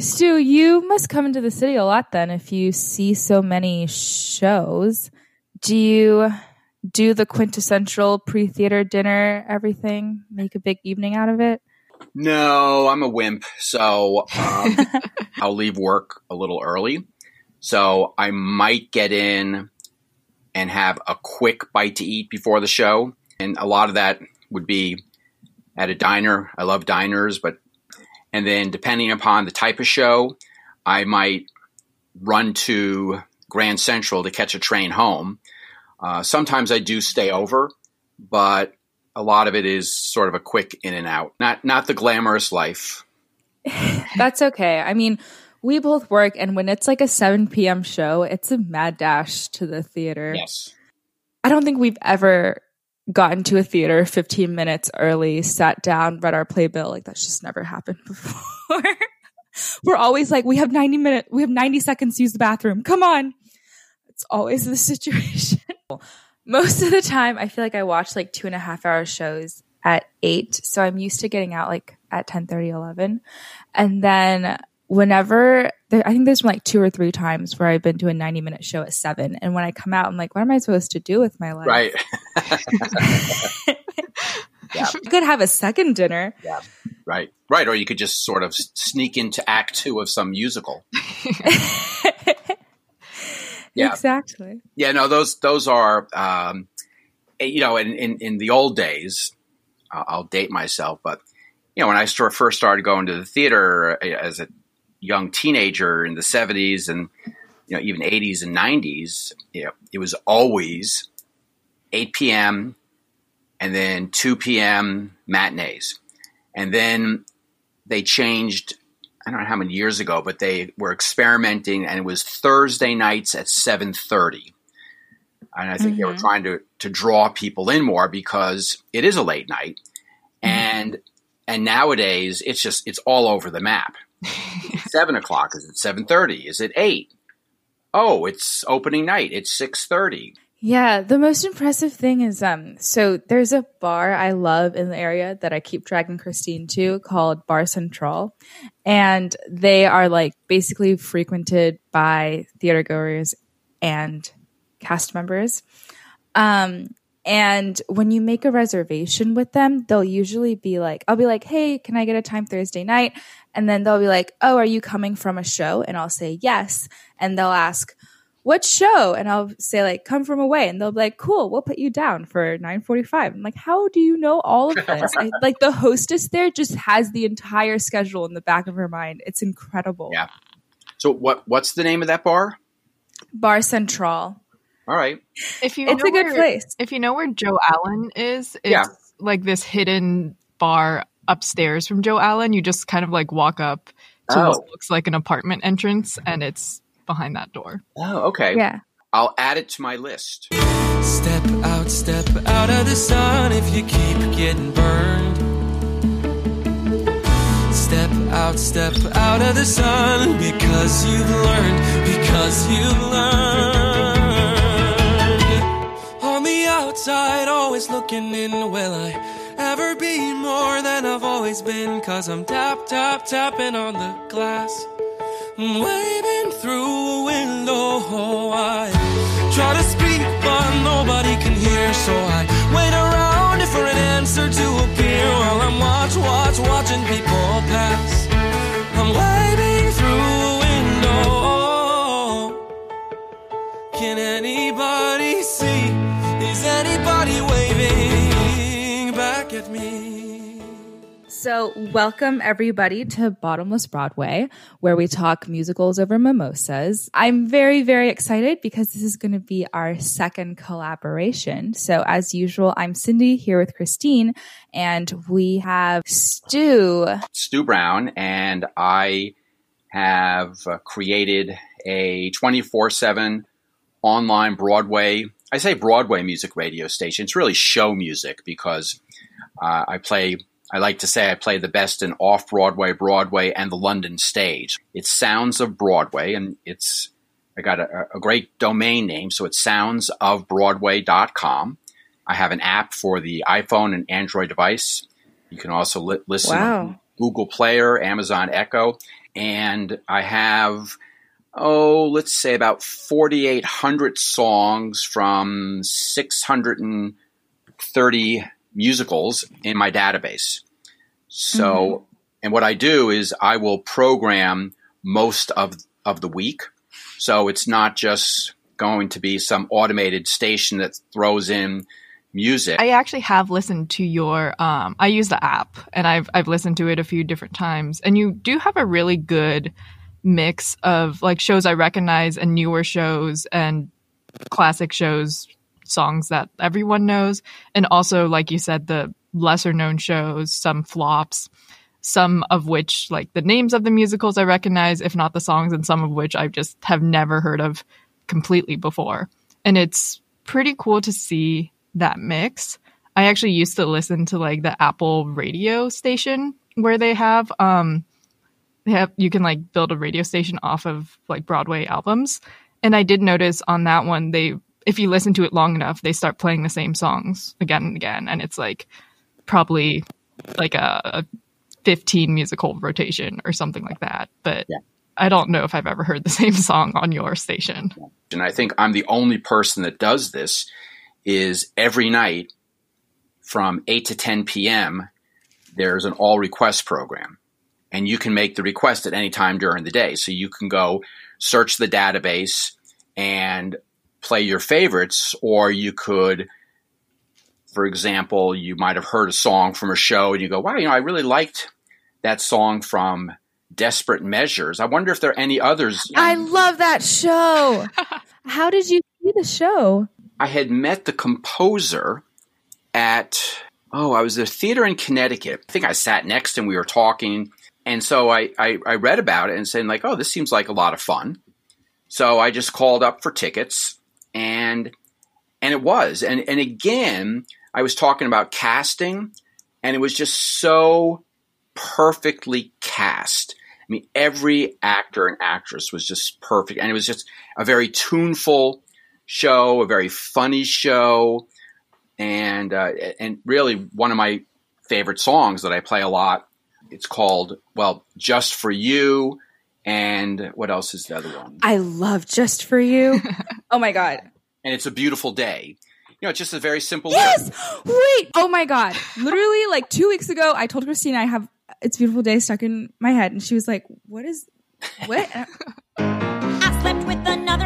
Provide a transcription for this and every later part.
Stu, you must come into the city a lot then if you see so many shows. Do you do the quintessential pre theater dinner, everything, make a big evening out of it? No, I'm a wimp. So um, I'll leave work a little early. So I might get in and have a quick bite to eat before the show. And a lot of that would be at a diner. I love diners, but, and then depending upon the type of show, I might run to Grand Central to catch a train home. Uh, sometimes I do stay over, but a lot of it is sort of a quick in and out. Not not the glamorous life. That's okay. I mean, we both work, and when it's like a 7 p.m. show, it's a mad dash to the theater. Yes. I don't think we've ever gotten into a theater 15 minutes early, sat down, read our playbill. Like that's just never happened before. We're always like, we have 90 minutes, we have 90 seconds to use the bathroom. Come on. It's always the situation. Most of the time, I feel like I watch like two and a half hour shows at eight. So I'm used to getting out like at 10 30, 11. And then whenever there, I think there's been like two or three times where I've been to a 90 minute show at seven. And when I come out, I'm like, what am I supposed to do with my life? Right. yeah. You could have a second dinner. Yeah. Right. Right. Or you could just sort of sneak into act two of some musical. yeah. Exactly. Yeah. No, those, those are, um, you know, in, in, in the old days, uh, I'll date myself, but you know, when I first started going to the theater uh, as a young teenager in the 70s and you know even 80s and 90s you know, it was always 8 p.m and then 2 p.m matinees and then they changed i don't know how many years ago but they were experimenting and it was thursday nights at 7.30 and i think mm-hmm. they were mm-hmm. trying to, to draw people in more because it is a late night mm-hmm. and and nowadays it's just it's all over the map seven o'clock? Is it seven thirty? Is it eight? Oh, it's opening night. It's six thirty. Yeah, the most impressive thing is um so there's a bar I love in the area that I keep dragging Christine to called Bar Central. And they are like basically frequented by theater goers and cast members. Um and when you make a reservation with them, they'll usually be like, I'll be like, hey, can I get a time Thursday night? And then they'll be like, oh, are you coming from a show? And I'll say, yes. And they'll ask, what show? And I'll say like, come from away. And they'll be like, cool, we'll put you down for 945. I'm like, how do you know all of this? I, like the hostess there just has the entire schedule in the back of her mind. It's incredible. Yeah. So what, what's the name of that bar? Bar Central. All right. If you it's a good where, place. If you know where Joe Allen is, it's yeah. like this hidden bar upstairs from Joe Allen. You just kind of like walk up to oh. what looks like an apartment entrance, and it's behind that door. Oh, okay. Yeah. I'll add it to my list. Step out, step out of the sun if you keep getting burned. Step out, step out of the sun because you've learned, because you've learned On the outside, always looking in. Will I ever be more than I've always been? Cause I'm tap, tap, tapping on the glass. I'm waving through a window. Oh, I try to speak, but nobody can hear. So I wait around for an answer to appear while I'm watch, watch, watching people pass. I'm waving through a window. Can So, welcome everybody to Bottomless Broadway, where we talk musicals over mimosas. I'm very, very excited because this is going to be our second collaboration. So, as usual, I'm Cindy here with Christine, and we have Stu. Stu Brown, and I have created a 24 7 online Broadway I say Broadway music radio station. It's really show music because uh, I play. I like to say I play the best in off Broadway, Broadway, and the London stage. It's Sounds of Broadway, and it's I got a, a great domain name, so it's soundsofbroadway.com. I have an app for the iPhone and Android device. You can also li- listen wow. Google Player, Amazon Echo, and I have oh, let's say about 4,800 songs from 630 musicals in my database. So, mm-hmm. and what I do is I will program most of of the week. So it's not just going to be some automated station that throws in music. I actually have listened to your um I use the app and I've I've listened to it a few different times and you do have a really good mix of like shows I recognize and newer shows and classic shows songs that everyone knows. And also like you said the lesser known shows some flops some of which like the names of the musicals I recognize if not the songs and some of which I just have never heard of completely before. And it's pretty cool to see that mix. I actually used to listen to like the Apple radio station where they have um they have you can like build a radio station off of like Broadway albums. And I did notice on that one they if you listen to it long enough, they start playing the same songs again and again. And it's like probably like a, a 15 musical rotation or something like that. But yeah. I don't know if I've ever heard the same song on your station. And I think I'm the only person that does this is every night from 8 to 10 p.m. there's an all request program and you can make the request at any time during the day. So you can go search the database and play your favorites, or you could, for example, you might have heard a song from a show and you go, wow, you know, I really liked that song from Desperate Measures. I wonder if there are any others. I love that show. How did you see the show? I had met the composer at, oh, I was at a theater in Connecticut. I think I sat next to him. We were talking and so I, I, I read about it and saying like, oh, this seems like a lot of fun. So I just called up for tickets and and it was. And and again, I was talking about casting and it was just so perfectly cast. I mean, every actor and actress was just perfect. And it was just a very tuneful show, a very funny show. And, uh, and really one of my favorite songs that I play a lot it's called well, Just for You, and what else is the other one? I love Just for You. oh my god! And it's a beautiful day. You know, it's just a very simple. Yes. Wait. Oh my god! Literally, like two weeks ago, I told Christina I have "It's Beautiful Day" stuck in my head, and she was like, "What is what?" I slept with another guy just for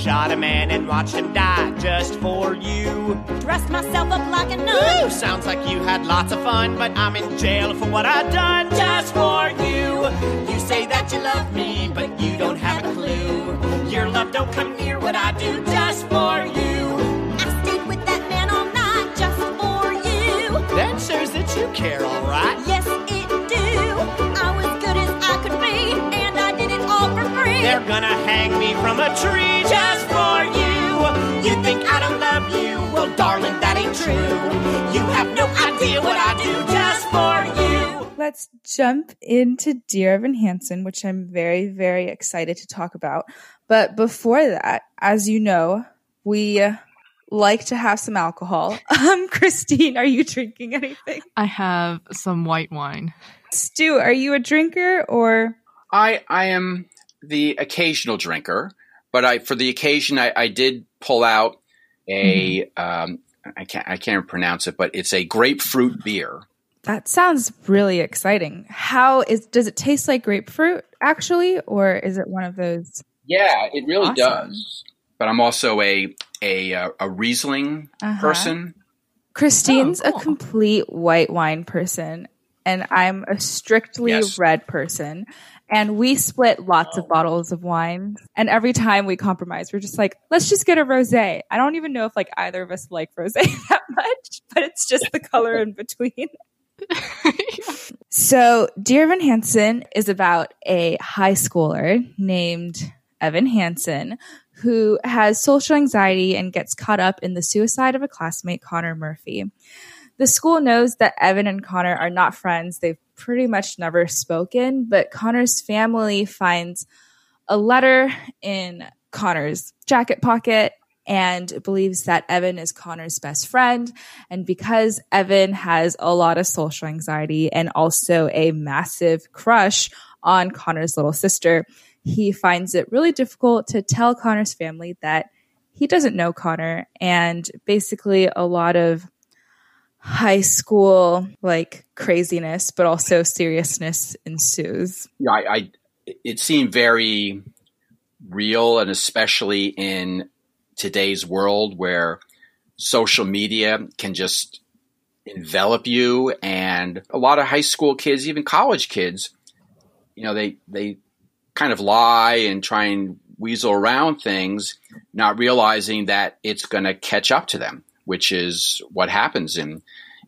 Shot a man and watched him die just for you. Dressed myself up like a nun. Ooh, sounds like you had lots of fun, but I'm in jail for what I've done just for you. You say that you love me, but you don't have a clue. Your love don't come near what I do just for you. I stayed with that man all night just for you. That shows that you care, all right. Yes, it do. I was good as I could be, and I did it all for free. They're gonna hang me from a tree just have what I do just for you. Let's jump into Dear Evan Hansen, which I'm very, very excited to talk about. But before that, as you know, we like to have some alcohol. Um, Christine, are you drinking anything? I have some white wine. Stu, are you a drinker or? I I am the occasional drinker. But I, for the occasion, I, I did pull out a, mm-hmm. um, I can't, I can't pronounce it, but it's a grapefruit beer. That sounds really exciting. How is, does it taste like grapefruit actually, or is it one of those? Yeah, it really awesome. does. But I'm also a, a, uh, a Riesling uh-huh. person. Christine's oh, cool. a complete white wine person and I'm a strictly yes. red person and we split lots of bottles of wine. And every time we compromise, we're just like, let's just get a rosé. I don't even know if like either of us like rosé that much, but it's just the color in between. so, Dear Evan Hansen is about a high schooler named Evan Hansen who has social anxiety and gets caught up in the suicide of a classmate, Connor Murphy. The school knows that Evan and Connor are not friends. They've pretty much never spoken, but Connor's family finds a letter in Connor's jacket pocket and believes that Evan is Connor's best friend. And because Evan has a lot of social anxiety and also a massive crush on Connor's little sister, he finds it really difficult to tell Connor's family that he doesn't know Connor and basically a lot of high school like craziness, but also seriousness ensues. Yeah, I, I it seemed very real, and especially in today's world where social media can just envelop you, and a lot of high school kids, even college kids, you know, they they kind of lie and try and weasel around things, not realizing that it's going to catch up to them which is what happens in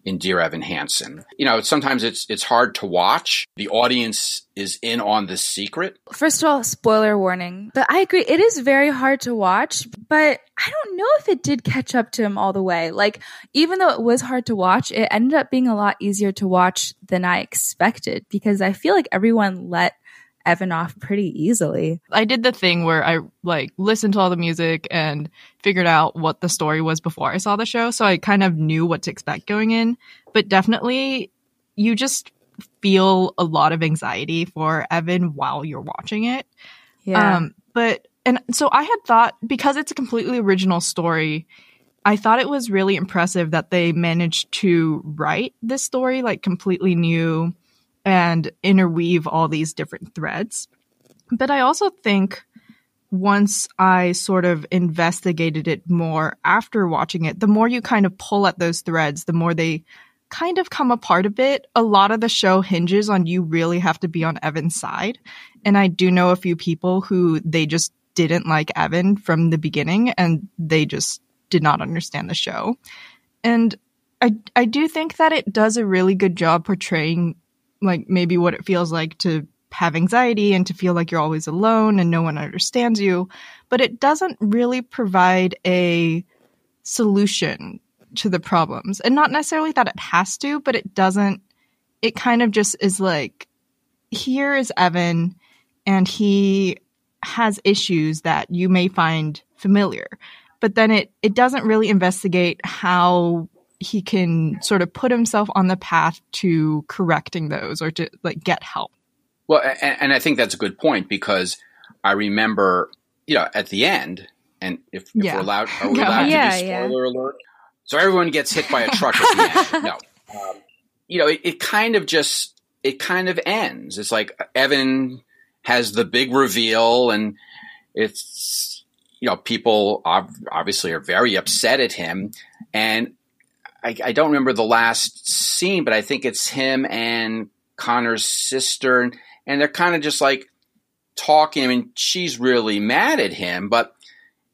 in Dear Evan Hansen. You know, sometimes it's it's hard to watch. The audience is in on the secret. First of all, spoiler warning. But I agree, it is very hard to watch, but I don't know if it did catch up to him all the way. Like, even though it was hard to watch, it ended up being a lot easier to watch than I expected because I feel like everyone let Evan off pretty easily. I did the thing where I like listened to all the music and figured out what the story was before I saw the show. So I kind of knew what to expect going in. But definitely, you just feel a lot of anxiety for Evan while you're watching it. Yeah. Um, but, and so I had thought because it's a completely original story, I thought it was really impressive that they managed to write this story like completely new and interweave all these different threads. But I also think once I sort of investigated it more after watching it, the more you kind of pull at those threads, the more they kind of come apart a bit. A lot of the show hinges on you really have to be on Evan's side. And I do know a few people who they just didn't like Evan from the beginning and they just did not understand the show. And I I do think that it does a really good job portraying like maybe what it feels like to have anxiety and to feel like you're always alone and no one understands you, but it doesn't really provide a solution to the problems. And not necessarily that it has to, but it doesn't, it kind of just is like, here is Evan and he has issues that you may find familiar. But then it, it doesn't really investigate how he can sort of put himself on the path to correcting those or to like get help. Well, and, and I think that's a good point because I remember, you know, at the end, and if, if Yeah. we're allowed, are we Yeah. allowed Yeah, to do yeah. spoiler alert? So everyone gets hit by a truck at the end. No, um, you know, it, it kind of just it kind of ends. It's like Evan has the big reveal, and it's you know people ob- obviously are very upset at him, and I, I don't remember the last scene, but I think it's him and Connor's sister, and, and they're kind of just like talking. I mean, she's really mad at him, but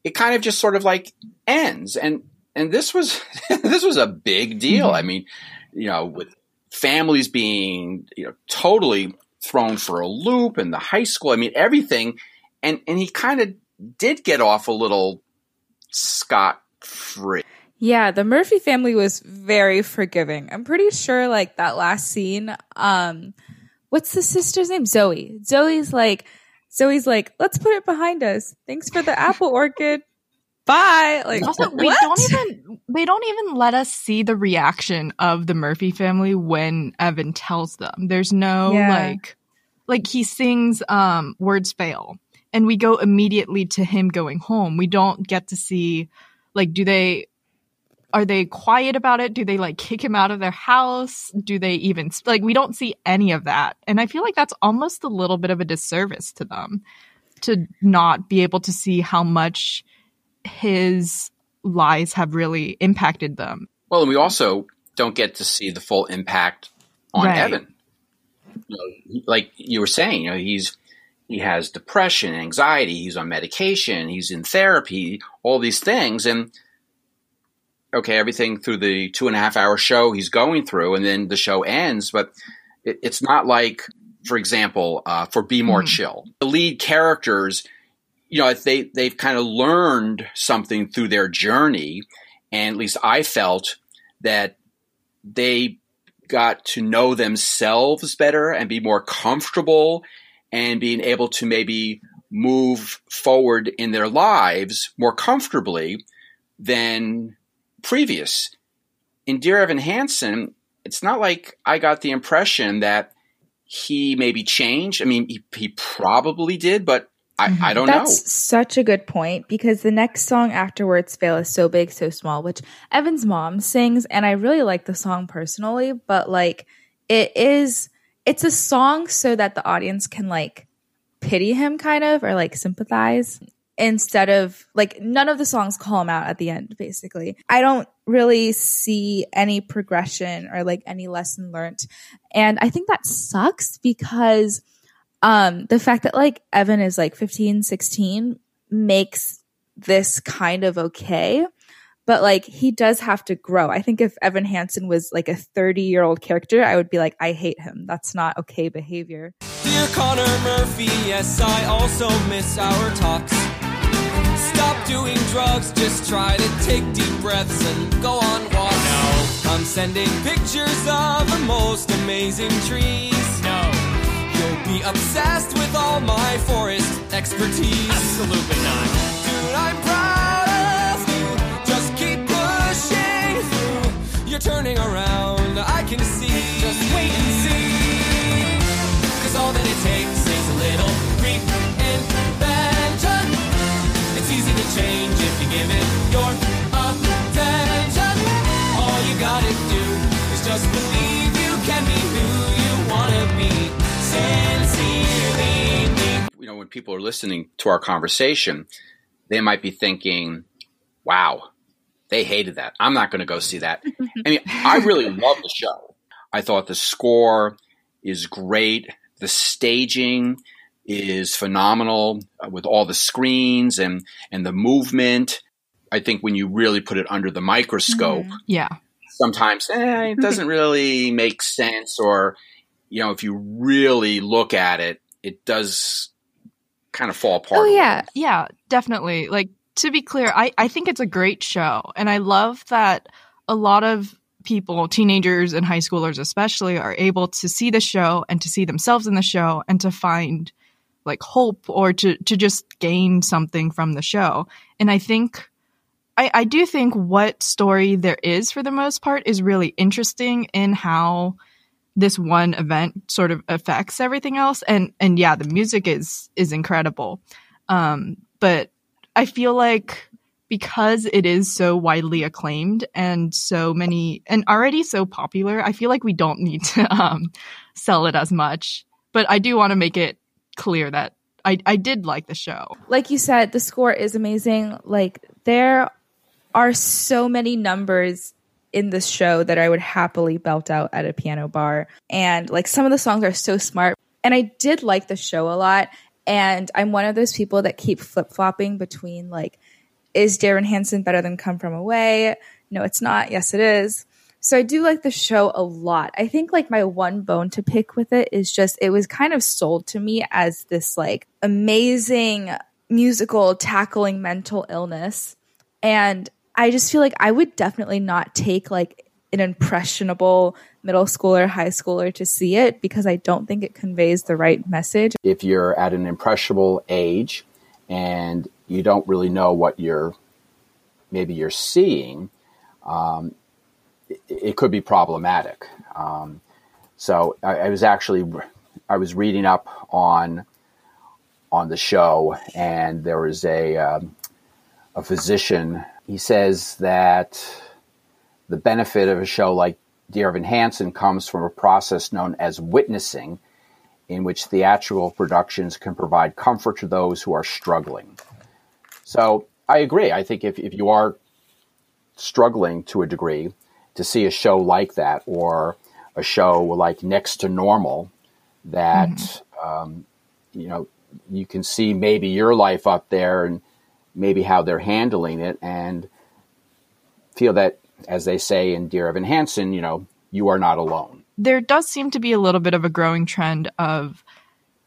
it kind of just sort of like ends. And and this was this was a big deal. Mhm. I mean, you know, with families being you know totally thrown for a loop, and the high school. I mean, everything. And and he kind of did get off a little scot free. Yeah, the Murphy family was very forgiving. I'm pretty sure like that last scene, um what's the sister's name? Zoe. Zoe's like Zoe's like, let's put it behind us. Thanks for the apple orchid. Bye. Like Also, we don't even they don't even let us see the reaction of the Murphy family when Evan tells them. There's no Yeah. like like he sings um words fail and we go immediately to him going home. We don't get to see like do they are they quiet about it? Do they like kick him out of their house? Do they even like we don't see any of that. And I feel like that's almost a little bit of a disservice to them to not be able to see how much his lies have really impacted them. Well, and we also don't get to see the full impact on Right. Evan. You know, like you were saying, you know, he's he has depression, anxiety, he's on medication, he's in therapy, all these things, and okay, everything through the two and a half hour show he's going through, and then the show ends, but it, it's not like, for example, uh, for Be More Mhm. Chill, the lead characters, you know, they they've kind of learned something through their journey, and at least I felt that they got to know themselves better and be more comfortable and being able to maybe move forward in their lives more comfortably than previous. In Dear Evan Hansen, it's not like I got the impression that he maybe changed. I mean, he, he probably did, but I, mm-hmm. I don't That's know. That's such a good point because the next song afterwards, Fail is So Big, So Small, which Evan's mom sings, and I really like the song personally, but like it is it's a song so that the audience can like pity him kind of or like sympathize instead of like none of the songs call him out at the end basically. I don't really see any progression or like any lesson learned. And i think that sucks because um the fact that like evan is like 15 16 makes this kind of okay. But like he does have to grow. I think if evan hansen was like a 30 year old character i would be like i hate him. That's not okay behavior. Dear Connor Murphy, yes, I also miss our talks. Stop doing drugs, just try to take deep breaths and go on walks. No. I'm sending pictures of the most amazing trees. No. You'll be obsessed with all my forest expertise. Absolutely not. Dude, I'm proud of you. Just keep pushing through. You're turning around, I can see. Just wait change if you give it your attention. All you gotta do is just believe you can be who you wanna be. Sincerely me. you know, when people are listening to our conversation, they might be thinking, wow, they hated that. I'm not going to go see that. I mean, I really love the show. I thought the score is great. The staging is phenomenal uh, with all the screens and, and the movement. I think when you really put it under the microscope, Yeah. sometimes eh, it doesn't really make sense or you know if you really look at it it does kind of fall apart oh yeah Yeah, definitely. Like to be clear, I, I think it's a great show. And I love that a lot of people, teenagers and high schoolers especially, are able to see the show and to see themselves in the show and to find like hope or to, to just gain something from the show. And I think I, I do think what story there is for the most part is really interesting in how this one event sort of affects everything else. And and yeah, the music is is incredible. Um, but I feel like because it is so widely acclaimed and so many and already so popular, I feel like we don't need to um, sell it as much. But I do want to make it clear that I, I did like the show. like you said, the score is amazing. Like there are so many numbers in this show that I would happily belt out at a piano bar. And like some of the songs are so smart. And I did like the show a lot. And I'm one of those people that keep flip flopping between like, is Dear Evan Hansen better than Come From Away? No, it's not. Yes, it is. So I do like the show a lot. I think like my one bone to pick with it is just it was kind of sold to me as this like amazing musical tackling mental illness. And I just feel like I would definitely not take like an impressionable middle schooler, high schooler to see it because I don't think it conveys the right message. if you're at an impressionable age and you don't really know what you're maybe you're seeing um, it, could be problematic um, so I, I was actually i was reading up on on the show and there was a um, a physician he says that the benefit of a show like Dear Evan Hansen comes from a process known as witnessing, in which theatrical productions can provide comfort to those who are struggling. So I agree. I think if, if you are struggling to a degree to see a show like that or a show like Next to Normal, that um, you know you can see maybe your life up there and maybe how they're handling it and feel that as they say in Dear Evan Hansen, you know, you are not alone. there does seem to be a little bit of a growing trend of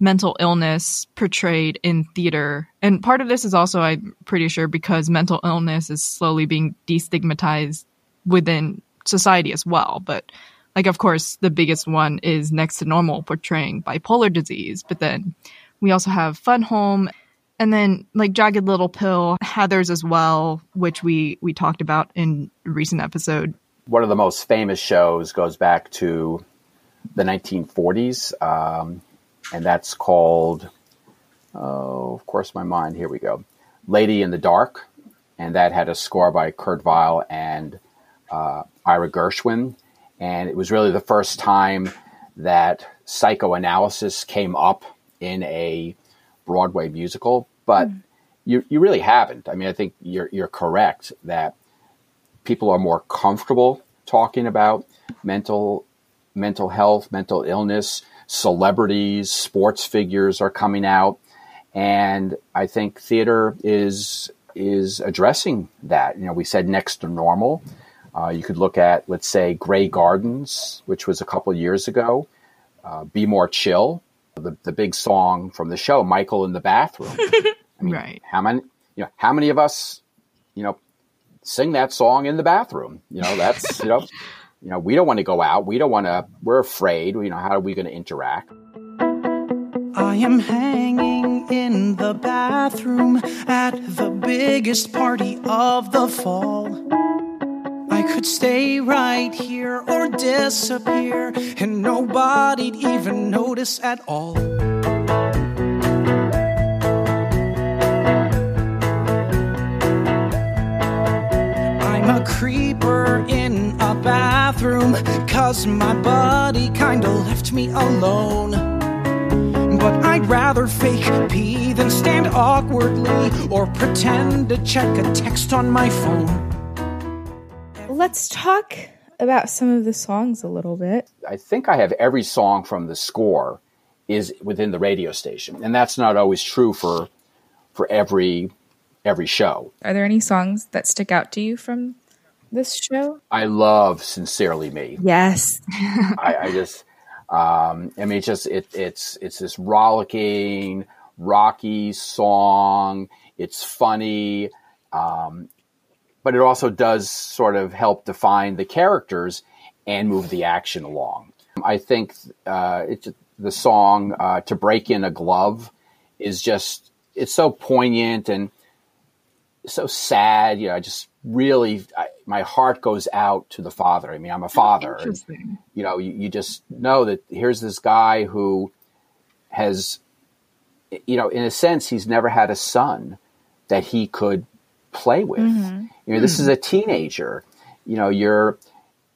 mental illness portrayed in theater. And part of this is also, I'm pretty sure, because mental illness is slowly being destigmatized within society as well. But, like, of course, the biggest one is Next to Normal portraying bipolar disease. But then we also have Fun Home And then like Jagged Little Pill, Heathers as well, which we we talked about in a recent episode. One of the most famous shows goes back to the 1940s, um, and that's called, oh, of course, my mind. Here we go, Lady in the Dark, and that had a score by Kurt Weill and uh, Ira Gershwin, and it was really the first time that psychoanalysis came up in a Broadway musical, but mm. you you really haven't. I mean, I think you're you're correct that people are more comfortable talking about mental mental health, mental illness. Celebrities, sports figures are coming out, and I think theater is is addressing that. You know, we said next to normal. Uh, you could look at, let's say, Grey Gardens, which was a couple years ago. Uh, Be More Chill, the, the big song from the show, Michael in the Bathroom. I mean, right. how many, you know, how many of us, you know, sing that song in the bathroom? You know, that's, you know, you know, we don't want to go out. We don't want to, we're afraid, you know, how are we going to interact? I am hanging in the bathroom at the biggest party of the fall. I could stay right here or disappear, and nobody'd even notice at all. I'm a creeper in a bathroom, cause my buddy kinda left me alone. But I'd rather fake pee than stand awkwardly or pretend to check a text on my phone let's talk about some of the songs a little bit. I think I have every song from the score is within the radio station, and that's not always true for for every every show. Are there any songs that stick out to you from this show? I love "Sincerely Me." Yes, I, I, just, um, I mean, it's just it, it's it's this rollicking, rocky song. It's funny. Um, but it also does sort of help define the characters and move the action along. I think uh, it's the song uh, "To Break in a Glove" is just it's so poignant and so sad. You know, I just really I, my heart goes out to the father. I mean, I'm a father. And, you know, you, you just know that here's this guy who has, you know, in a sense, he's never had a son that he could play with. Mm-hmm. You know, this is a teenager. You know, you're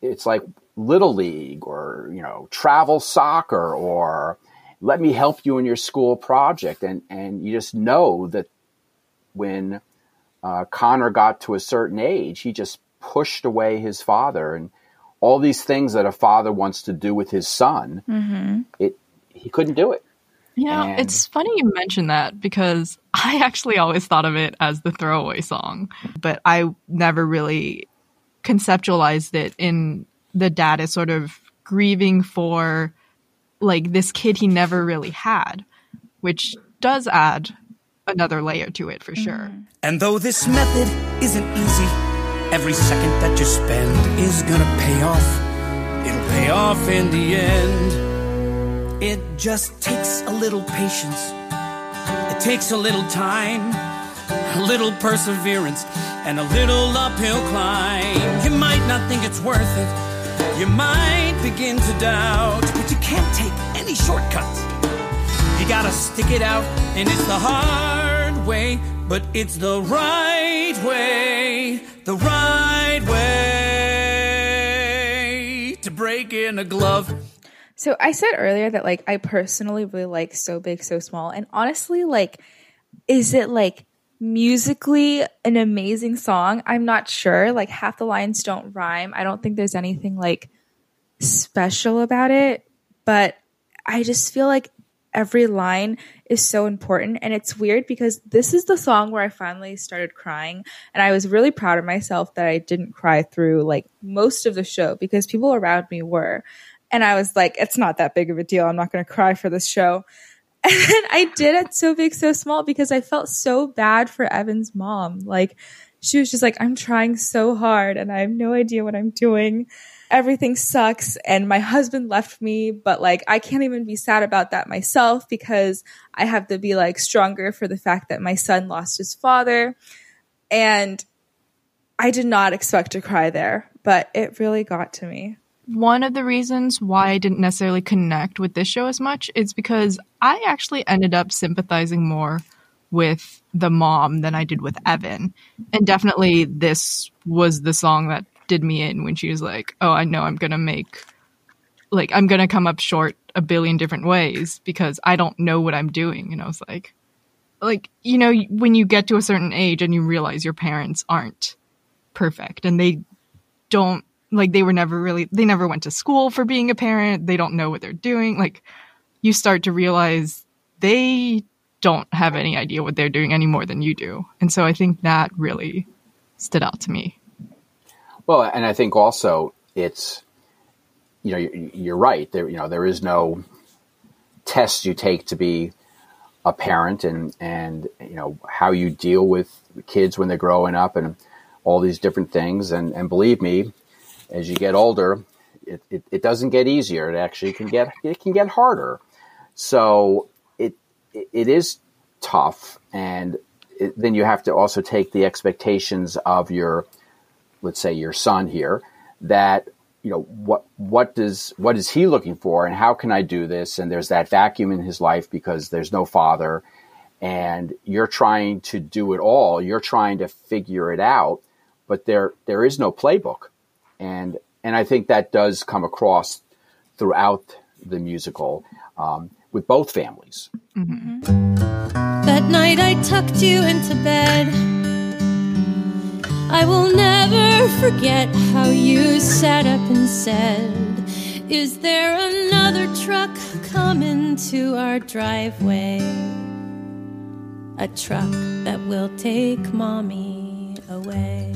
it's like little league or you know travel soccer or let me help you in your school project and and you just know that when uh, Connor got to a certain age, he just pushed away his father and all these things that a father wants to do with his son. Mm-hmm. It he couldn't do it. Yeah, and it's funny you mention that because I actually always thought of it as the throwaway song, but I never really conceptualized it in the dad is sort of grieving for like this kid he never really had, which does add another layer to it for mm-hmm. sure. And though this method isn't easy, every second that you spend is gonna pay off. It'll pay off in the end. It just takes a little patience. It takes a little time, a little perseverance, and a little uphill climb. You might not think it's worth it. You might begin to doubt, but you can't take any shortcuts. You gotta stick it out, and it's the hard way, but it's the right way. The right way to break in a glove. So I said earlier that like I personally really like So Big So Small and honestly like is it like musically an amazing song? I'm not sure. Like half the lines don't rhyme. I don't think there's anything like special about it, but I just feel like every line is so important and it's weird because this is the song where I finally started crying and I was really proud of myself that I didn't cry through like most of the show because people around me were. And I was like, it's not that big of a deal. I'm not going to cry for this show. And I did it so big, so small because I felt so bad for Evan's mom. Like, she was just like, I'm trying so hard and I have no idea what I'm doing. everything sucks and my husband left me, but like I can't even be sad about that myself because I have to be like stronger for the fact that my son lost his father. And I did not expect to cry there, but it really got to me. One of the reasons why I didn't necessarily connect with this show as much is because I actually ended up sympathizing more with the mom than I did with Evan. And definitely this was the song that did me in when she was like, "Oh, I know I'm going to make like I'm going to come up short a billion different ways because I don't know what I'm doing." And I was like like you know when you get to a certain age and you realize your parents aren't perfect and they don't like they were never really they never went to school for being a parent. They don't know what they're doing. Like you start to realize they don't have any idea what they're doing any more than you do. And so i think that really stood out to me. Well and i think also it's you know you're right. There you know there is no test you take to be a parent and and you know how you deal with kids when they're growing up and all these different things. And and believe me as you get older, it, it, it, doesn't get easier. It actually can get it can get harder. So it it is tough, and it, then you have to also take the expectations of your, let's say, your son here. That you know what what does what is he looking for, and how can I do this? And there's that vacuum in his life because there's no father, and you're trying to do it all. You're trying to figure it out, but there there is no playbook and and I think that does come across throughout the musical um, with both families. Mm-hmm. That night I tucked you into bed. I will never forget how you sat up and said, Is there another truck coming to our driveway? A truck that will take mommy away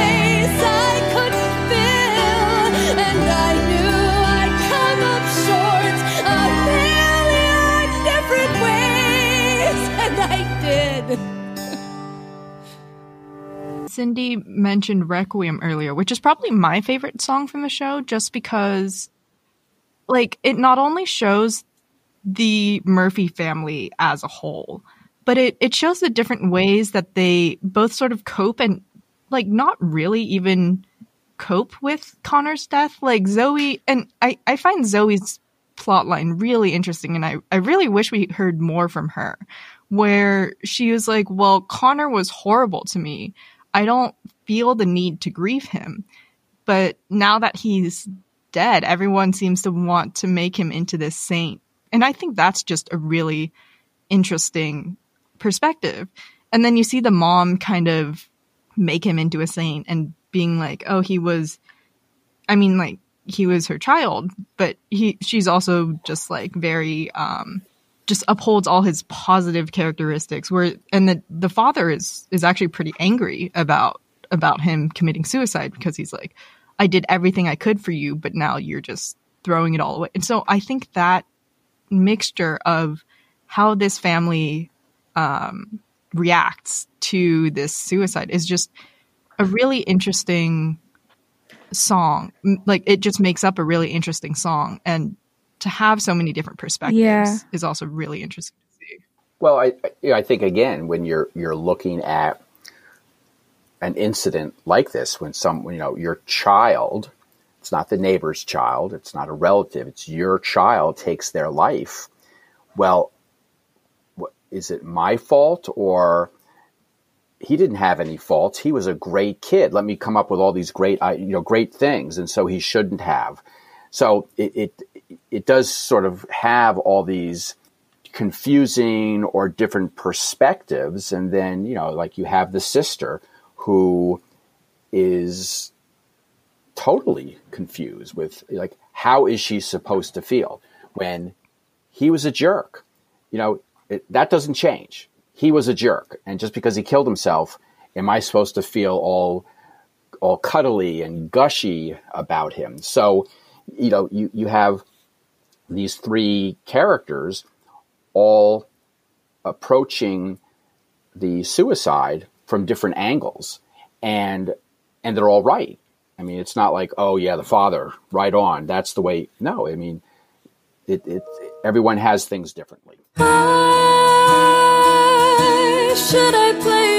Cindy mentioned Requiem earlier, which is probably my favorite song from the show just because like it not only shows the Murphy family as a whole, but it, it shows the different ways that they both sort of cope and like not really even cope with Connor's death. Like Zoe and I, I find Zoe's plotline really interesting and I, I really wish we heard more from her where she was like, Well, Connor was horrible to me. I don't feel the need to grieve him. But now that he's dead, everyone seems to want to make him into this saint. And I think that's just a really interesting perspective. And then you see the mom kind of make him into a saint and being like, oh, he was, I mean, like, he was her child, but he, she's also just like very, um, just upholds all his positive characteristics where and the the father is is actually pretty angry about about him committing suicide because he's like I did everything I could for you but now you're just throwing it all away. And so I think that mixture of how this family um, reacts to this suicide is just a really interesting song. Like it just makes up a really interesting song and to have so many different perspectives yeah. is also really interesting to see. Well, I I think again when you're you're looking at an incident like this, when some you know your child, it's not the neighbor's child, it's not a relative, it's your child takes their life. Well, what, is it my fault or he didn't have any faults. He was a great kid. Let me come up with all these great, you know, great things, and so he shouldn't have. So it, it it does sort of have all these confusing or different perspectives. And then, you know, like you have the sister who is totally confused with like how is she supposed to feel when he was a jerk. You know, it, that doesn't change. He was a jerk, and just because he killed himself, am I supposed to feel all all cuddly and gushy about him? So, you know, you you have these three characters all approaching the suicide from different angles. And and they're all right. I mean it's not like oh yeah the father right on. That's the way no i mean it, it everyone has things differently. Why should I play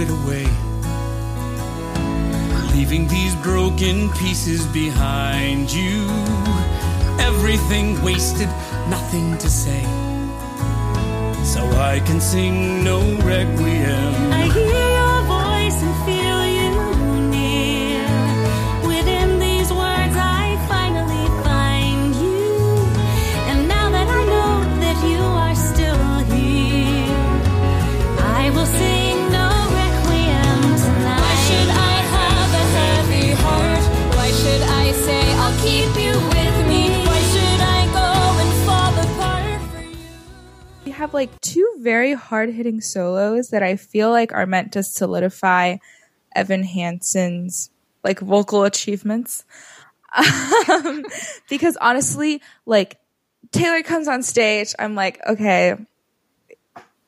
it away. Leaving these broken pieces behind you. Everything wasted, nothing to say. So I can sing no requiem. Very hard hitting solos that I feel like are meant to solidify Evan Hansen's like vocal achievements. Um, because honestly, like Taylor comes on stage, I'm like, okay,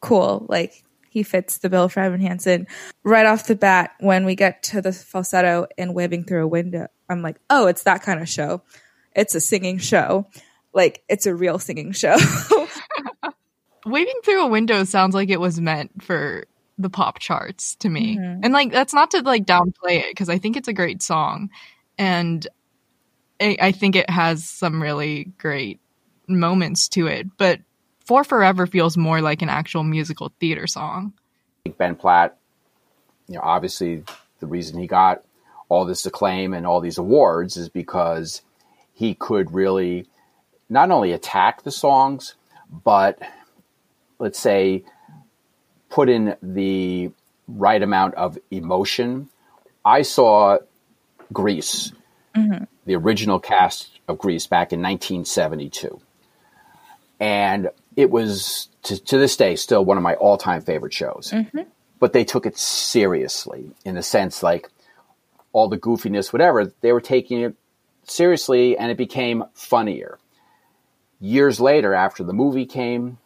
cool. Like he fits the bill for Evan Hansen. Right off the bat, when we get to the falsetto and waving through a window, I'm like, oh, it's that kind of show. It's a singing show. Like it's a real singing show. Waving through a window sounds like it was meant for the pop charts to me. Mm-hmm. And like that's not to like downplay it because I think it's a great song and I, I think it has some really great moments to it. But For Forever feels more like an actual musical theater song. Ben Platt, you know, obviously the reason he got all this acclaim and all these awards is because he could really not only attack the songs, but let's say put in the right amount of emotion. I saw Grease, mm-hmm. the original cast of Grease back in 1972. And it was, to, to this day, still one of my all time favorite shows. Mm-hmm. But they took it seriously in the sense like all the goofiness, whatever, they were taking it seriously and it became funnier. Years later, after the movie came,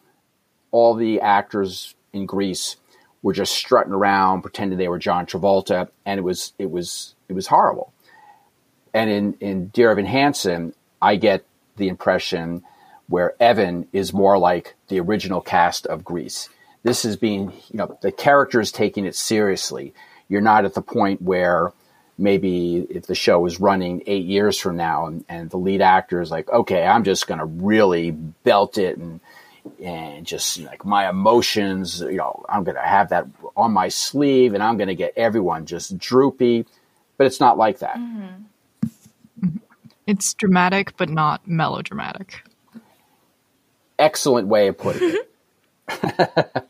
all the actors in Grease were just strutting around, pretending they were John Travolta, and it was it was it was horrible. And in in Dear Evan Hansen, I get the impression where Evan is more like the original cast of Grease. This is being you know the character is taking it seriously. You're not at the point where maybe if the show is running eight years from now and, and the lead actor is like, okay, I'm just going to really belt it and and just like my emotions, you know, I'm going to have that on my sleeve and I'm going to get everyone just droopy. But it's not like that. Mm-hmm. Mm-hmm. It's dramatic but not melodramatic. Excellent way of putting it.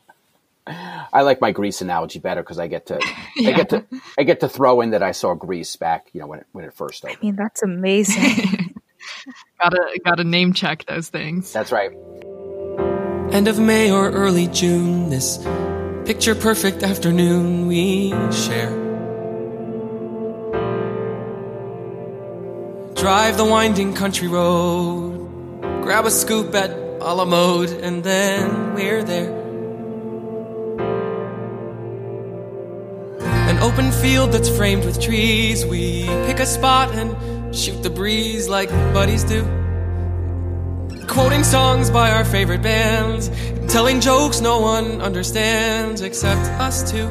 I like my Grease analogy better because I get to I get to I get to throw in that I saw Grease back, you know, when it when it first I mean, that's amazing. gotta gotta name check those things. That's right. End of May or early June, this picture perfect afternoon we share. Drive the winding country road, grab a scoop at a la mode, and then we're there. An open field that's framed with trees, we pick a spot and shoot the breeze like buddies do quoting songs by our favorite bands, telling jokes no one understands except us two.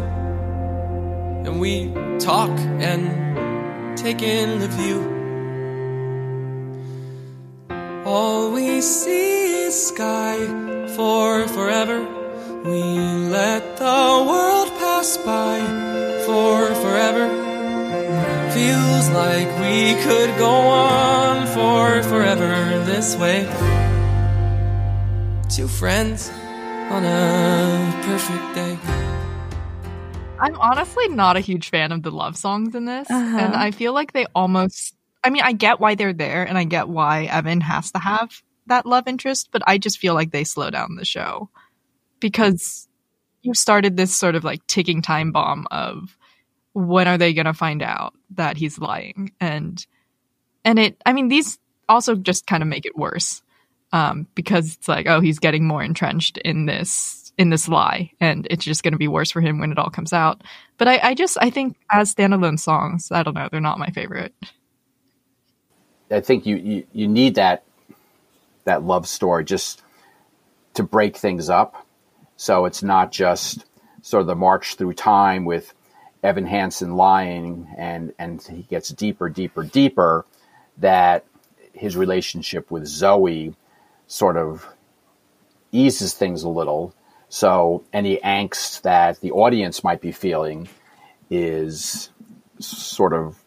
And we talk and take in the view. All we see is sky for forever. We let the world pass by for forever. Feels like we could go on for forever this way. Two friends on a perfect day. I'm honestly not a huge fan of the love songs in this. Uh-huh. And I feel like they almost, I mean, I get why they're there and I get why Evan has to have that love interest, but I just feel like they slow down the show because you started this sort of like ticking time bomb of when are they going to find out that he's lying? And, and it, I mean, these also just kind of make it worse. Um, because it's like, oh, he's getting more entrenched in this in this lie and it's just going to be worse for him when it all comes out but I, I just i think as standalone songs i don't know they're not my favorite I think you, you, you need that that love story just to break things up. So it's not just sort of the march through time with Evan Hansen lying and and he gets deeper, deeper, deeper. That his relationship with Zoe sort of eases things a little. So any angst that the audience might be feeling is sort of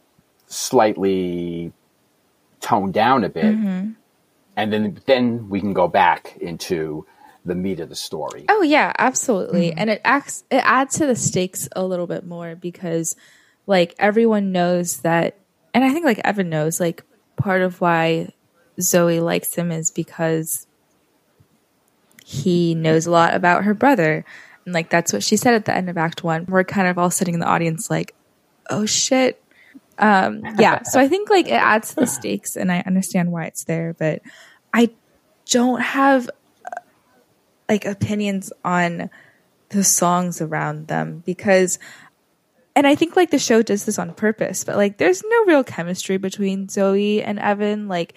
slightly toned down a bit, mm-hmm. and then then we can go back into the meat of the story. Oh yeah, absolutely. Mm-hmm. And it acts it adds to the stakes a little bit more because like everyone knows that and I think like Evan knows like part of why Zoe likes him is because he knows a lot about her brother. And like that's what she said at the end of act 1. We're kind of all sitting in the audience like, "Oh shit." Um yeah, so I think like it adds to the stakes and I understand why it's there, but I don't have like opinions on the songs around them because and I think like the show does this on purpose, but like there's no real chemistry between Zoe and Evan. Like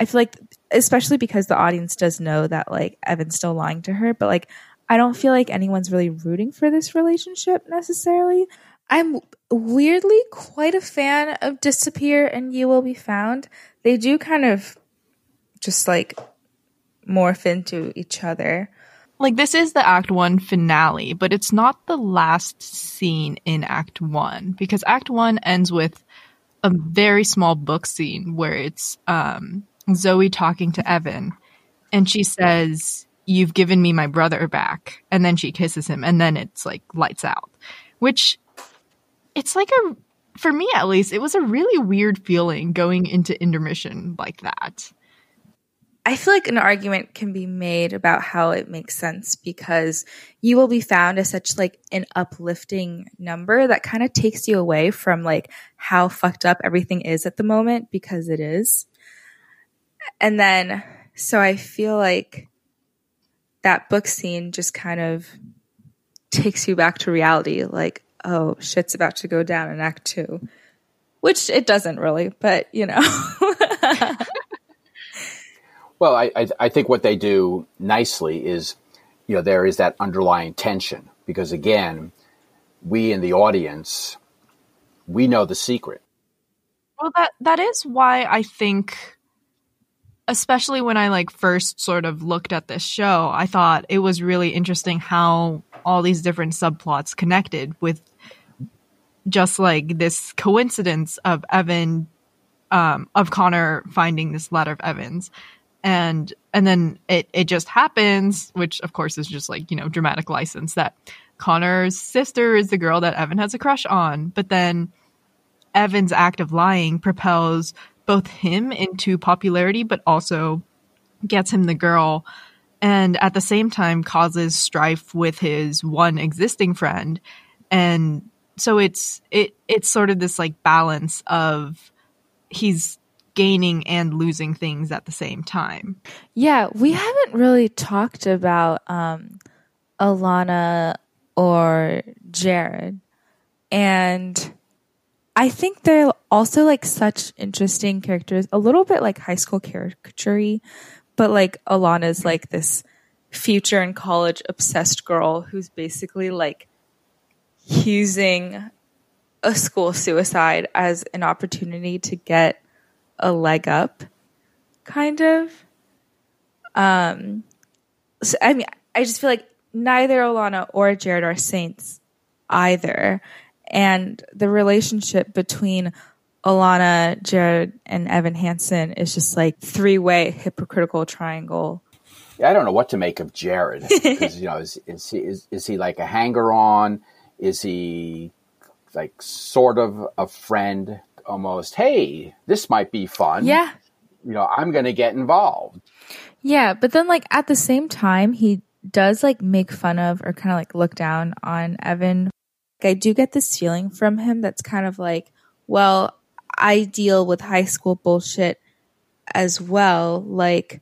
I feel like especially because the audience does know that like Evan's still lying to her, but like I don't feel like anyone's really rooting for this relationship necessarily. I'm weirdly quite a fan of Disappear and You Will Be Found. They do kind of just like morph into each other. like this is the act 1 finale but it's not the last scene in act 1 because act 1 ends with a very small book scene where it's um Zoe talking to Evan and she says you've given me my brother back and then she kisses him and then it's like lights out which it's like a for me at least it was a really weird feeling going into intermission like that I feel like an argument can be made about how it makes sense because you will be found as such like an uplifting number that kind of takes you away from like how fucked up everything is at the moment because it is. And then so I feel like that book scene just kind of takes you back to reality like oh shit's about to go down in act 2 which it doesn't really but you know Well, I, I, I think what they do nicely is, you know, there is that underlying tension because again, we in the audience, we know the secret. Well, that that is why I think, especially when I like first sort of looked at this show, I thought it was really interesting how all these different subplots connected with just like this coincidence of Evan, um, of Connor finding this letter of Evans, and and then it it just happens, which of course is just like you know dramatic license that Connor's sister is the girl that Evan has a crush on, but then Evan's act of lying propels both him into popularity, but also gets him the girl, and at the same time causes strife with his one existing friend, and so it's it it's sort of this like balance of he's gaining and losing things at the same time. Yeah, we haven't really talked about um, Alana or Jared. And I think they're also like such interesting characters, a little bit like high school caricature but like Alana's like this future in college obsessed girl who's basically like using a school suicide as an opportunity to get a leg up, kind of. Um, so, I mean, I just feel like neither Alana or Jared are saints either. And the relationship between Alana, Jared, and Evan Hansen is just like three way hypocritical triangle. Yeah, I don't know what to make of Jared because you know is, is he is, is he like a hanger on? Is he like sort of a friend? Almost, hey, this might be fun. Yeah, you know, I'm going to get involved. Yeah, but then like at the same time, he does like make fun of or kind of like look down on Evan. I do get this feeling from him that's kind of like, well, I deal with high school bullshit as well. Like,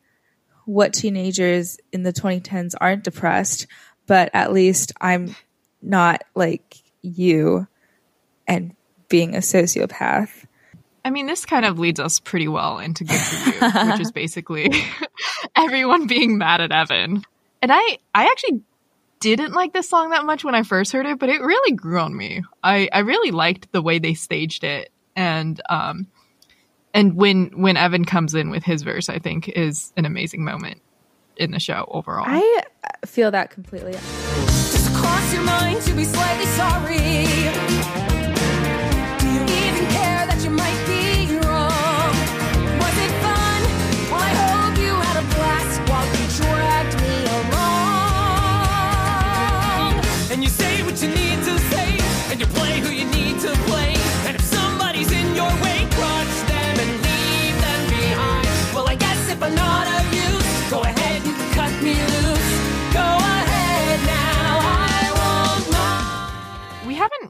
what teenagers in the 2010s aren't depressed, but at least I'm not like you and being a sociopath. I mean, this kind of leads us pretty well into Good For You, which is basically everyone being mad at Evan. And I, I actually didn't like this song that much when I first heard it, but it really grew on me. I, I really liked the way they staged it. And, um, and when, when Evan comes in with his verse, I think is an amazing moment in the show overall. I feel that completely. Does it cross your mind to be slightly sorry? Do you even care that you might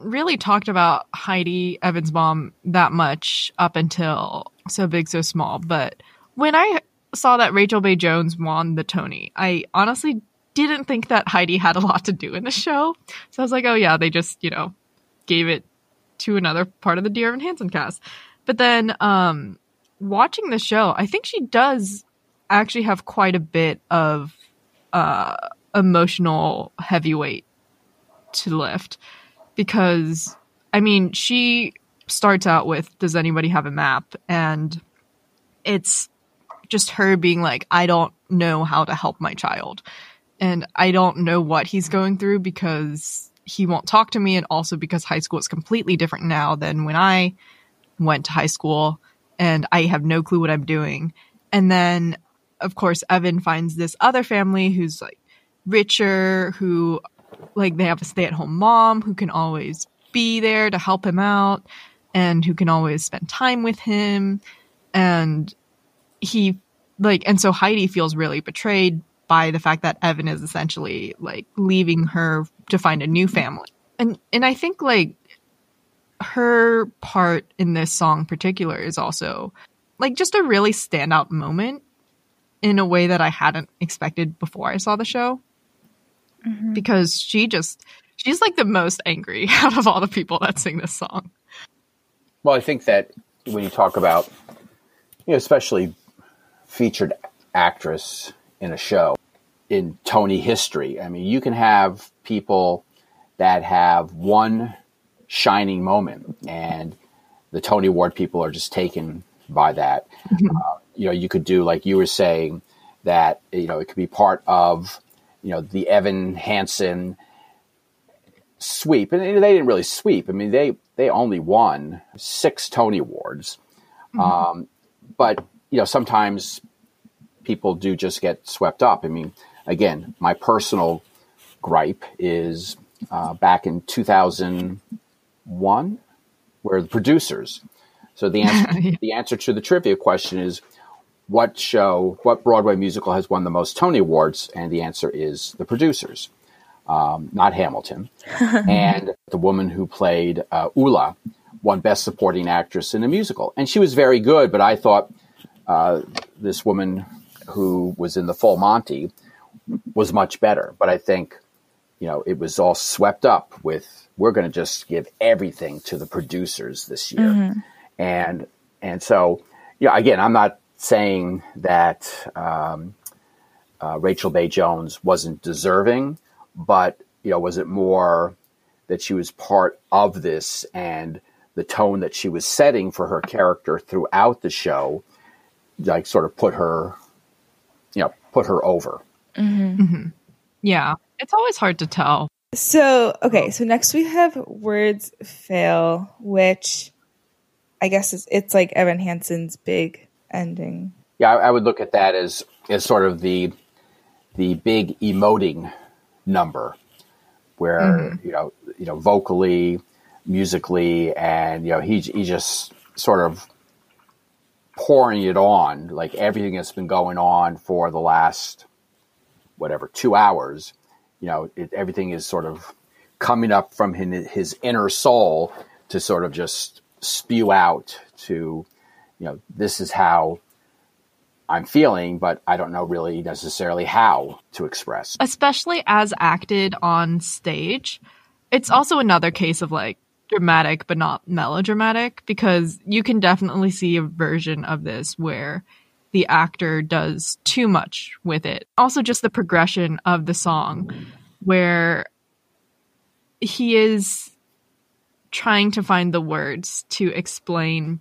really talked about Heidi Evan's mom that much up until So Big So Small, but when I saw that Rachel Bay Jones won the Tony, I honestly didn't think that Heidi had a lot to do in the show. So I was like, oh yeah, they just, you know, gave it to another part of the Dear Evan Hansen cast. But then um watching the show, I think she does actually have quite a bit of uh emotional heavyweight to lift because I mean, she starts out with Does anybody have a map? And it's just her being like, I don't know how to help my child. And I don't know what he's going through because he won't talk to me. And also because high school is completely different now than when I went to high school and I have no clue what I'm doing. And then, of course, Evan finds this other family who's like richer, who like they have a stay at home mom who can always be there to help him out and who can always spend time with him. And he like, and so Heidi feels really betrayed by the fact that Evan is essentially like leaving her to find a new family. And, and I think like her part in this song in particular is also like just a really standout moment in a way that I hadn't expected before I saw the show. Because she just she's like the most angry out of all the people that sing this song. Well, I think that when you talk about, you know, especially featured actress in a show in Tony history, I mean, you can have people that have one shining moment, and the Tony Award people are just taken by that. Uh, you know, you could do like you were saying that you know it could be part of you know the Evan Hansen sweep, and they didn't really sweep. I mean, they they only won six Tony Awards, um, but you know sometimes people do just get swept up. I mean, again, my personal gripe is uh, back in 2001, where the producers. So the answer the answer to the trivia question is. What show, what Broadway musical has won the most Tony Awards? And the answer is The Producers um, not Hamilton. and the woman who played uh, Ulla won Best Supporting Actress in a Musical. And she was very good, but I thought uh, this woman who was in the Full Monty was much better. But I think, you know, it was all swept up with we're going to just give everything to the producers this year. And, and so, yeah, again, I'm not saying that um, uh, Rachel Bay Jones wasn't deserving, but you know, was it more that she was part of this and the tone that she was setting for her character throughout the show, like sort of put her, you know, put her over. Yeah. It's always hard to tell. So, okay, so next we have Words Fail, which I guess is it's like Evan Hansen's big ending. Yeah, I, I would look at that as as sort of the the big emoting number, where mm-hmm. you know you know vocally, musically, and you know he he just sort of pouring it on like everything that's been going on for the last whatever two hours. You know, it, everything is sort of coming up from his, his inner soul to sort of just spew out to, you know, this is how I'm feeling, but I don't know really necessarily how to express. especially as acted on stage. It's also another case of like dramatic but not melodramatic because you can definitely see a version of this where the actor does too much with it. Also just the progression of the song where he is trying to find the words to explain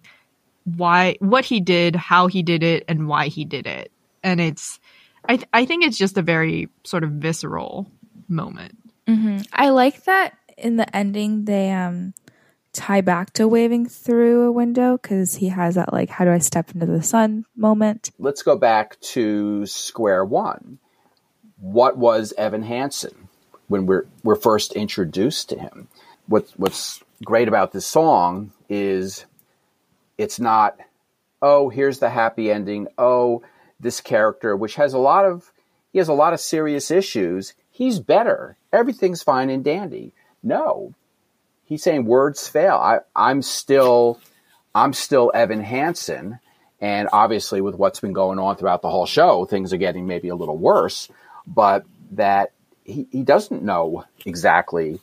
why what he did, how he did it and why he did it. And it's I th- I think it's just a very sort of visceral moment. I like that in the ending they um tie back to waving through a window because he has that like how do I step into the sun moment. Let's go back to square one. What was Evan Hansen when we're we're first introduced to him? What's what's great about this song is it's not oh here's the happy ending. Oh this character which has a lot of he has a lot of serious issues. He's better. Everything's fine and dandy. No. He's saying words fail. I, i'm still i'm still evan hansen. And obviously with what's been going on throughout the whole show things are getting maybe a little worse. But that he, he doesn't know exactly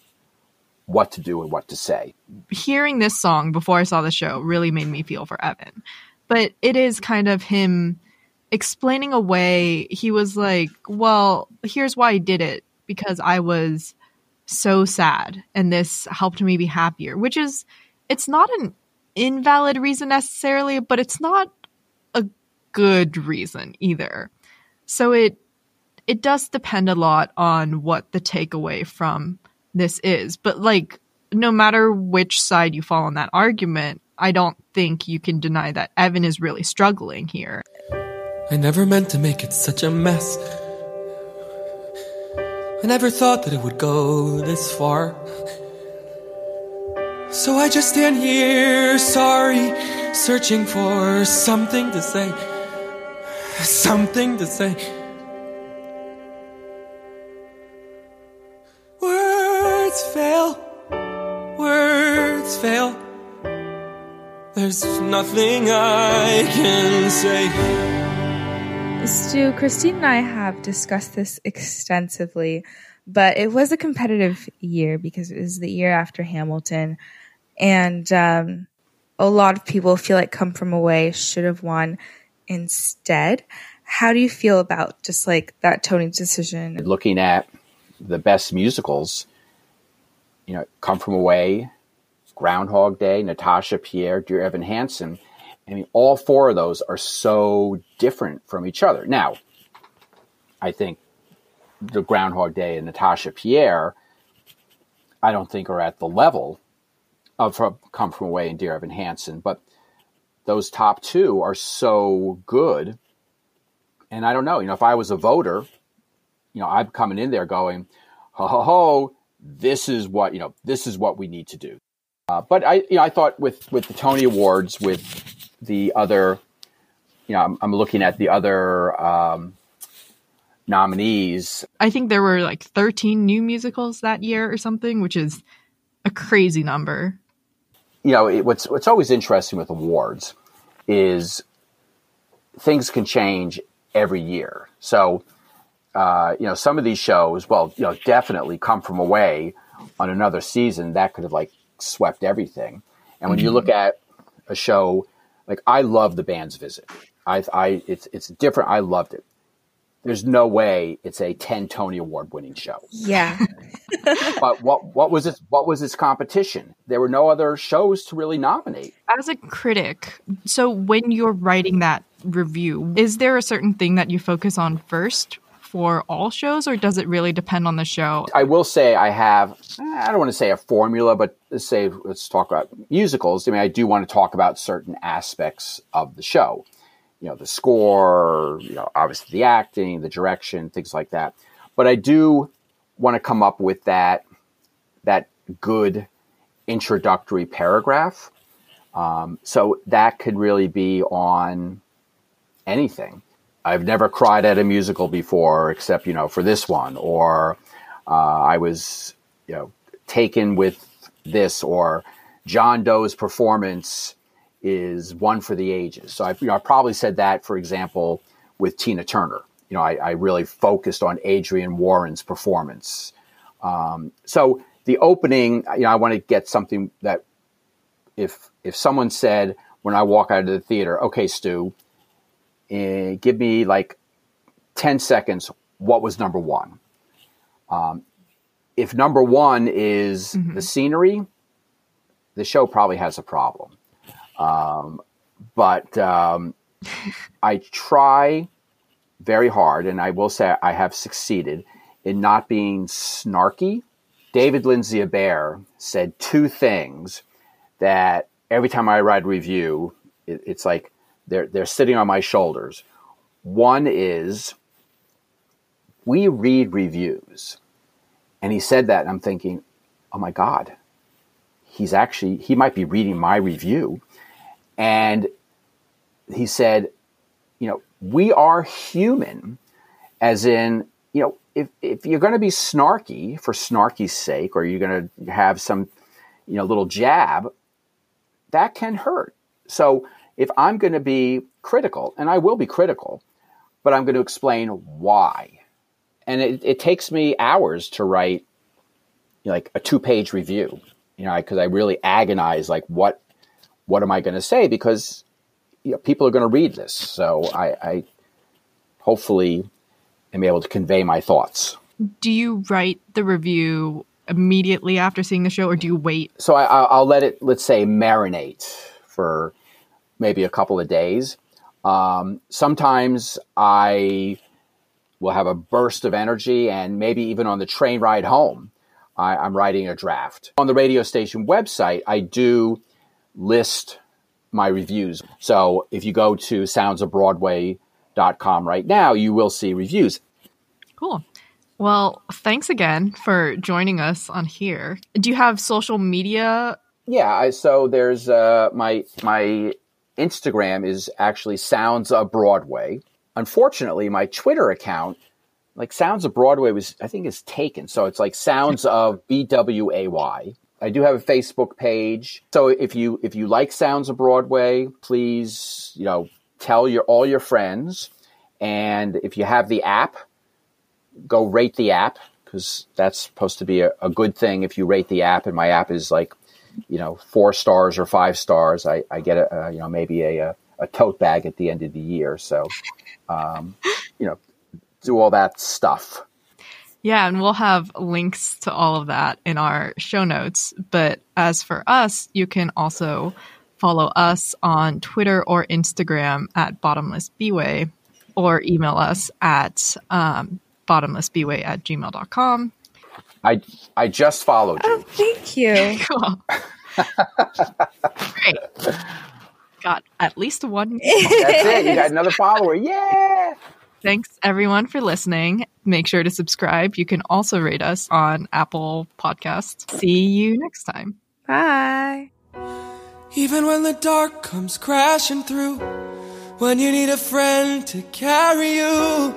what to do and what to say Hearing this song before I saw the show really made me feel for Evan. But it is kind of him explaining away he was like, "Well, here's why I did it because I was so sad and this helped me be happier." Which is it's not an invalid reason necessarily, but it's not a good reason either. So it it does depend a lot on what the takeaway from this is. But like, no matter which side you fall on that argument, I don't think you can deny that Evan is really struggling here. I never meant to make it such a mess. I never thought that it would go this far. So I just stand here, sorry, searching for something to say. Something to say. Words fail. Words fail. There's nothing I can say. Stu, Christine and I have discussed this extensively, but it was a competitive year because it was the year after Hamilton, and um, a lot of people feel like Come From Away should have won instead. How do you feel about just like that Tony decision? looking at the best musicals, you know, Come From Away, Groundhog Day, Natasha Pierre, Dear Evan Hansen. I mean, all four of those are so different from each other. Now, I think the Groundhog Day and Natasha Pierre, I don't think are at the level of Come From Away and Dear Evan Hansen, but those top two are so good. And I don't know, you know, if I was a voter, you know, I'm coming in there going, ho ho ho, this is what you know, this is what we need to do. Uh, but I, you know, I thought with with the Tony Awards, with the other, you know, I'm, I'm looking at the other um, nominees. I think there were like 13 new musicals that year or something, which is a crazy number. You know, it, what's what's always interesting with awards is things can change every year. So, uh, you know, some of these shows, well, you know, definitely come from away on another season that could have like swept everything. And when you look at a show like I love the band's visit, I, I it's it's different. I loved it. there's no way it's a 10 Tony Award winning show. Yeah. but what what was its what was its competition? There were no other shows to really nominate. As a critic, so when you're writing that review, is there a certain thing that you focus on first for all shows, or does it really depend on the show? I will say I have I don't want to say a formula, but let's say let's talk about musicals. I mean, I do want to talk about certain aspects of the show. You know, the score, you know, obviously the acting, the direction, things like that. But I do want to come up with that that good introductory paragraph. Um, so that could really be on anything. I've never cried at a musical before, except you know for this one, or uh, I was you know taken with this, or John Doe's performance is one for the ages. So I, you know, I probably said that, for example, with Tina Turner. You know, I, I really focused on Adrienne Warren's performance. Um, so the opening, you know, I want to get something that if if someone said when I walk out of the theater, okay, Stu, eh, give me like ten seconds. What was number one? Um, if number one is the scenery, the show probably has a problem. Um, but um, I try very hard, and I will say I have succeeded in not being snarky. David Lindsay-Abaire said two things that every time I write a review, it, it's like they're they're sitting on my shoulders. One is we read reviews, and he said that, and I'm thinking, oh my god, he's actually he might be reading my review, and he said, you know, we are human, as in, you know, if, if you're going to be snarky for snarky's sake, or you're going to have some, you know, little jab, that can hurt. So if I'm going to be critical, and I will be critical, but I'm going to explain why. And it, it takes me hours to write you know, like a two page review, you know, because I really agonize like what what am I going to say because you know, people are going to read this. So I, I hopefully am able to convey my thoughts. Do you write the review immediately after seeing the show, or do you wait? So I, I'll let it, let's say, marinate for maybe a couple of days. Um, sometimes I will have a burst of energy, and maybe even on the train ride home, I, I'm writing a draft. On the radio station website, I do list my reviews. So if you go to soundsofbroadway.com right now, you will see reviews. Cool. Well, thanks again for joining us on here. Do you have social media? Yeah, I, so there's uh, my my Instagram is actually Sounds of Broadway. Unfortunately, my Twitter account, like Sounds of Broadway, was I think is taken. So it's like Sounds of B W A Y. I do have a Facebook page. So if you if you like Sounds of Broadway, please you know tell your all your friends. And if you have the app, go rate the app because that's supposed to be a, a good thing if you rate the app. And my app is like you know four stars or five stars. I, I get a, a you know maybe a, a tote bag at the end of the year. So um, you know do all that stuff. Yeah, and we'll have links to all of that in our show notes. But as for us, you can also follow us on Twitter or Instagram at Bottomless Bway or email us at um, bottomlessbway at gmail.com. I I just followed oh, you. Oh, thank you. Cool. Great. Got at least one. That's it. You got another follower. Yeah. Thanks everyone for listening. Make sure to subscribe. You can also rate us on Apple Podcasts. See you next time. Bye. Even when the dark comes crashing through, when you need a friend to carry you,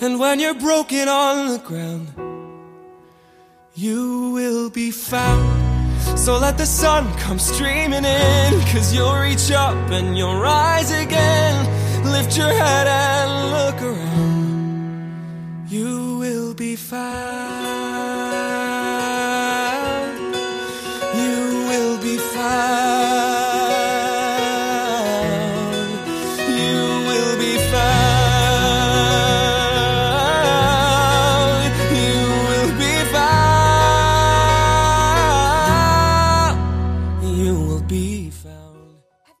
and when you're broken on the ground, you will be found. So let the sun come streaming in, cause you'll reach up and you'll rise again. Lift your head and look around. You will be found.